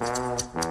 Música